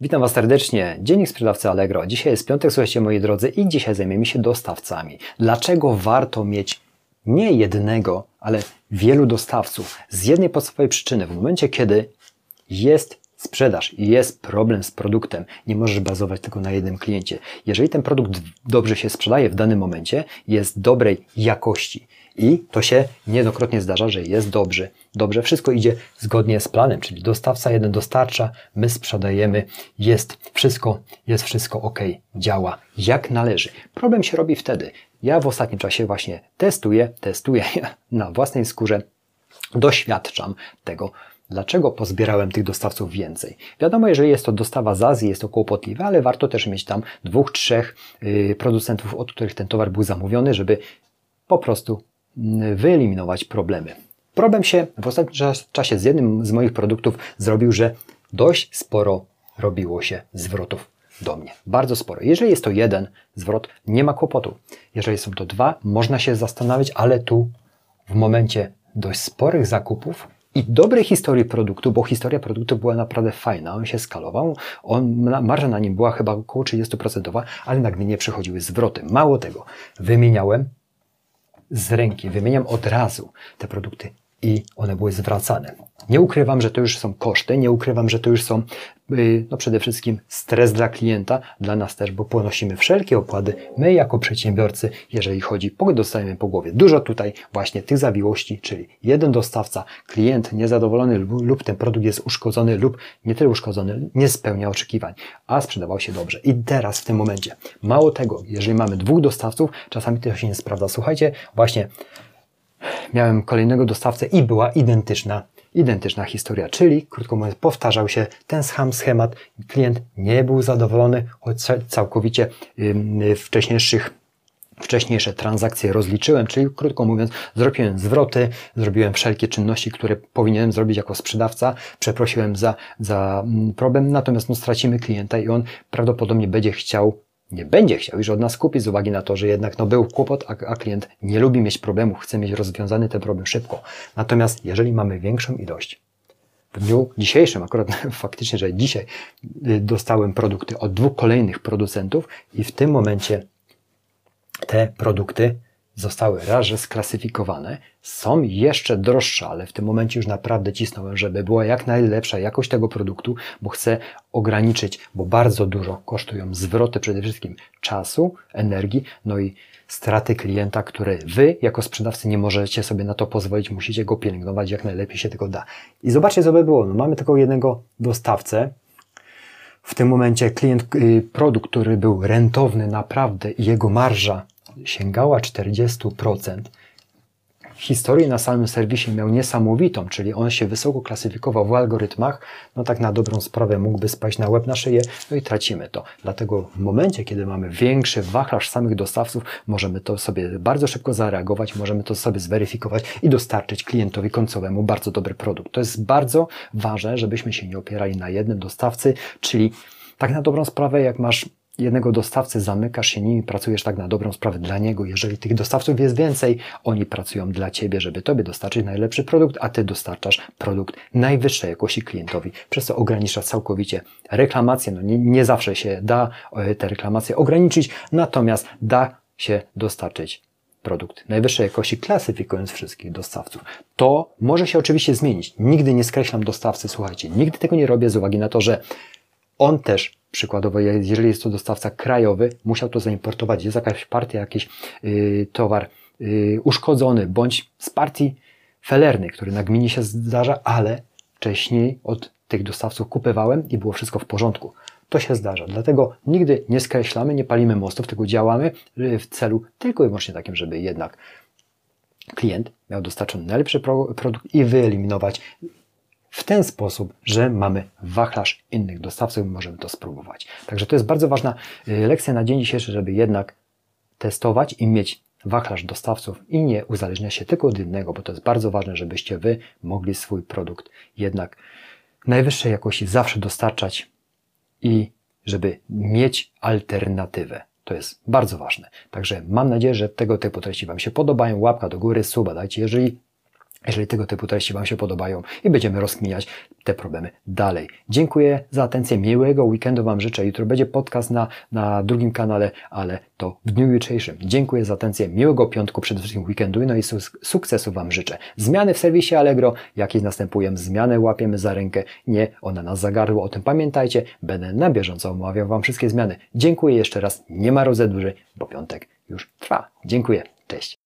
Witam Was serdecznie. Dziennik sprzedawcy Allegro. Dzisiaj jest piątek, słuchajcie moi drodzy, i dzisiaj zajmiemy się dostawcami. Dlaczego warto mieć nie jednego, ale wielu dostawców? Z jednej podstawowej przyczyny. W momencie, kiedy jest sprzedaż i jest problem z produktem, nie możesz bazować tylko na jednym kliencie. Jeżeli ten produkt dobrze się sprzedaje w danym momencie, jest dobrej jakości i to się niejednokrotnie zdarza, że jest dobrze. Dobrze, wszystko idzie zgodnie z planem, czyli dostawca jeden dostarcza, my sprzedajemy, jest wszystko, jest wszystko ok, działa jak należy. Problem się robi wtedy. Ja w ostatnim czasie właśnie testuję, testuję na własnej skórze, doświadczam tego, Dlaczego pozbierałem tych dostawców więcej? Wiadomo, jeżeli jest to dostawa z Azji, jest to kłopotliwe, ale warto też mieć tam dwóch, trzech yy, producentów, od których ten towar był zamówiony, żeby po prostu wyeliminować problemy. Problem się w ostatnim czasie z jednym z moich produktów zrobił, że dość sporo robiło się zwrotów do mnie. Bardzo sporo. Jeżeli jest to jeden zwrot, nie ma kłopotu. Jeżeli są to dwa, można się zastanawiać, ale tu w momencie dość sporych zakupów i dobrej historii produktu, bo historia produktu była naprawdę fajna, on się skalował, on, marża na nim była chyba około 30%, ale nagminnie przychodziły zwroty. Mało tego, wymieniałem z ręki, wymieniam od razu te produkty i one były zwracane. Nie ukrywam, że to już są koszty, nie ukrywam, że to już są y, no przede wszystkim stres dla klienta, dla nas też, bo ponosimy wszelkie opłaty, my jako przedsiębiorcy, jeżeli chodzi, dostajemy po głowie. Dużo tutaj właśnie tych zawiłości, czyli jeden dostawca, klient niezadowolony lub, lub ten produkt jest uszkodzony lub nie tyle uszkodzony, nie spełnia oczekiwań, a sprzedawał się dobrze. I teraz w tym momencie, mało tego, jeżeli mamy dwóch dostawców, czasami to się nie sprawdza. Słuchajcie, właśnie miałem kolejnego dostawcę i była identyczna, identyczna historia, czyli krótko mówiąc powtarzał się ten sam schemat, klient nie był zadowolony, choć całkowicie wcześniejszych wcześniejsze transakcje rozliczyłem, czyli krótko mówiąc, zrobiłem zwroty, zrobiłem wszelkie czynności, które powinienem zrobić jako sprzedawca, przeprosiłem za, za problem, natomiast no, stracimy klienta i on prawdopodobnie będzie chciał nie będzie chciał już od nas kupić z uwagi na to, że jednak no, był kłopot, a, a klient nie lubi mieć problemu, chce mieć rozwiązany ten problem szybko. Natomiast jeżeli mamy większą ilość, w dniu dzisiejszym, akurat faktycznie, że dzisiaj y, dostałem produkty od dwóch kolejnych producentów i w tym momencie te produkty zostały raz, że sklasyfikowane, są jeszcze droższe, ale w tym momencie już naprawdę cisnąłem, żeby była jak najlepsza jakość tego produktu, bo chcę ograniczyć, bo bardzo dużo kosztują zwroty przede wszystkim czasu, energii, no i straty klienta, które Wy jako sprzedawcy nie możecie sobie na to pozwolić, musicie go pielęgnować jak najlepiej się tego da. I zobaczcie, co by było. No, mamy tylko jednego dostawcę, w tym momencie klient, y, produkt, który był rentowny naprawdę i jego marża sięgała 40%. Historię na samym serwisie miał niesamowitą, czyli on się wysoko klasyfikował w algorytmach, no tak na dobrą sprawę mógłby spaść na łeb na szyję, no i tracimy to. Dlatego w momencie, kiedy mamy większy wachlarz samych dostawców, możemy to sobie bardzo szybko zareagować, możemy to sobie zweryfikować i dostarczyć klientowi końcowemu bardzo dobry produkt. To jest bardzo ważne, żebyśmy się nie opierali na jednym dostawcy, czyli tak na dobrą sprawę, jak masz jednego dostawcy, zamykasz się nimi, pracujesz tak na dobrą sprawę dla niego. Jeżeli tych dostawców jest więcej, oni pracują dla ciebie, żeby tobie dostarczyć najlepszy produkt, a ty dostarczasz produkt najwyższej jakości klientowi. Przez to ograniczasz całkowicie reklamacje. No nie, nie zawsze się da e, te reklamacje ograniczyć, natomiast da się dostarczyć produkt najwyższej jakości, klasyfikując wszystkich dostawców. To może się oczywiście zmienić. Nigdy nie skreślam dostawcy, słuchajcie, nigdy tego nie robię z uwagi na to, że on też Przykładowo, jeżeli jest to dostawca krajowy, musiał to zaimportować. Jest jakaś partia, jakiś yy, towar yy, uszkodzony, bądź z partii felernej, który na gminie się zdarza, ale wcześniej od tych dostawców kupywałem i było wszystko w porządku. To się zdarza. Dlatego nigdy nie skreślamy, nie palimy mostów, tylko działamy y, w celu tylko i wyłącznie takim, żeby jednak klient miał dostarczony najlepszy produkt i wyeliminować w ten sposób, że mamy wachlarz innych dostawców i możemy to spróbować. Także to jest bardzo ważna y, lekcja na dzień dzisiejszy, żeby jednak testować i mieć wachlarz dostawców i nie uzależniać się tylko od jednego, bo to jest bardzo ważne, żebyście Wy mogli swój produkt jednak najwyższej jakości zawsze dostarczać i żeby mieć alternatywę. To jest bardzo ważne. Także mam nadzieję, że tego typu treści Wam się podobają. Łapka do góry, suba dajcie. Jeżeli jeżeli tego typu treści Wam się podobają i będziemy rozkminiać te problemy dalej. Dziękuję za atencję, miłego weekendu Wam życzę. Jutro będzie podcast na, na drugim kanale, ale to w dniu jutrzejszym. Dziękuję za atencję, miłego piątku, przede wszystkim weekendu no i sukcesu Wam życzę. Zmiany w serwisie Allegro, jakie następują, zmianę łapiemy za rękę, nie, ona nas zagarła, o tym pamiętajcie, będę na bieżąco omawiał Wam wszystkie zmiany. Dziękuję jeszcze raz, nie ma roze dłużej, bo piątek już trwa. Dziękuję, cześć.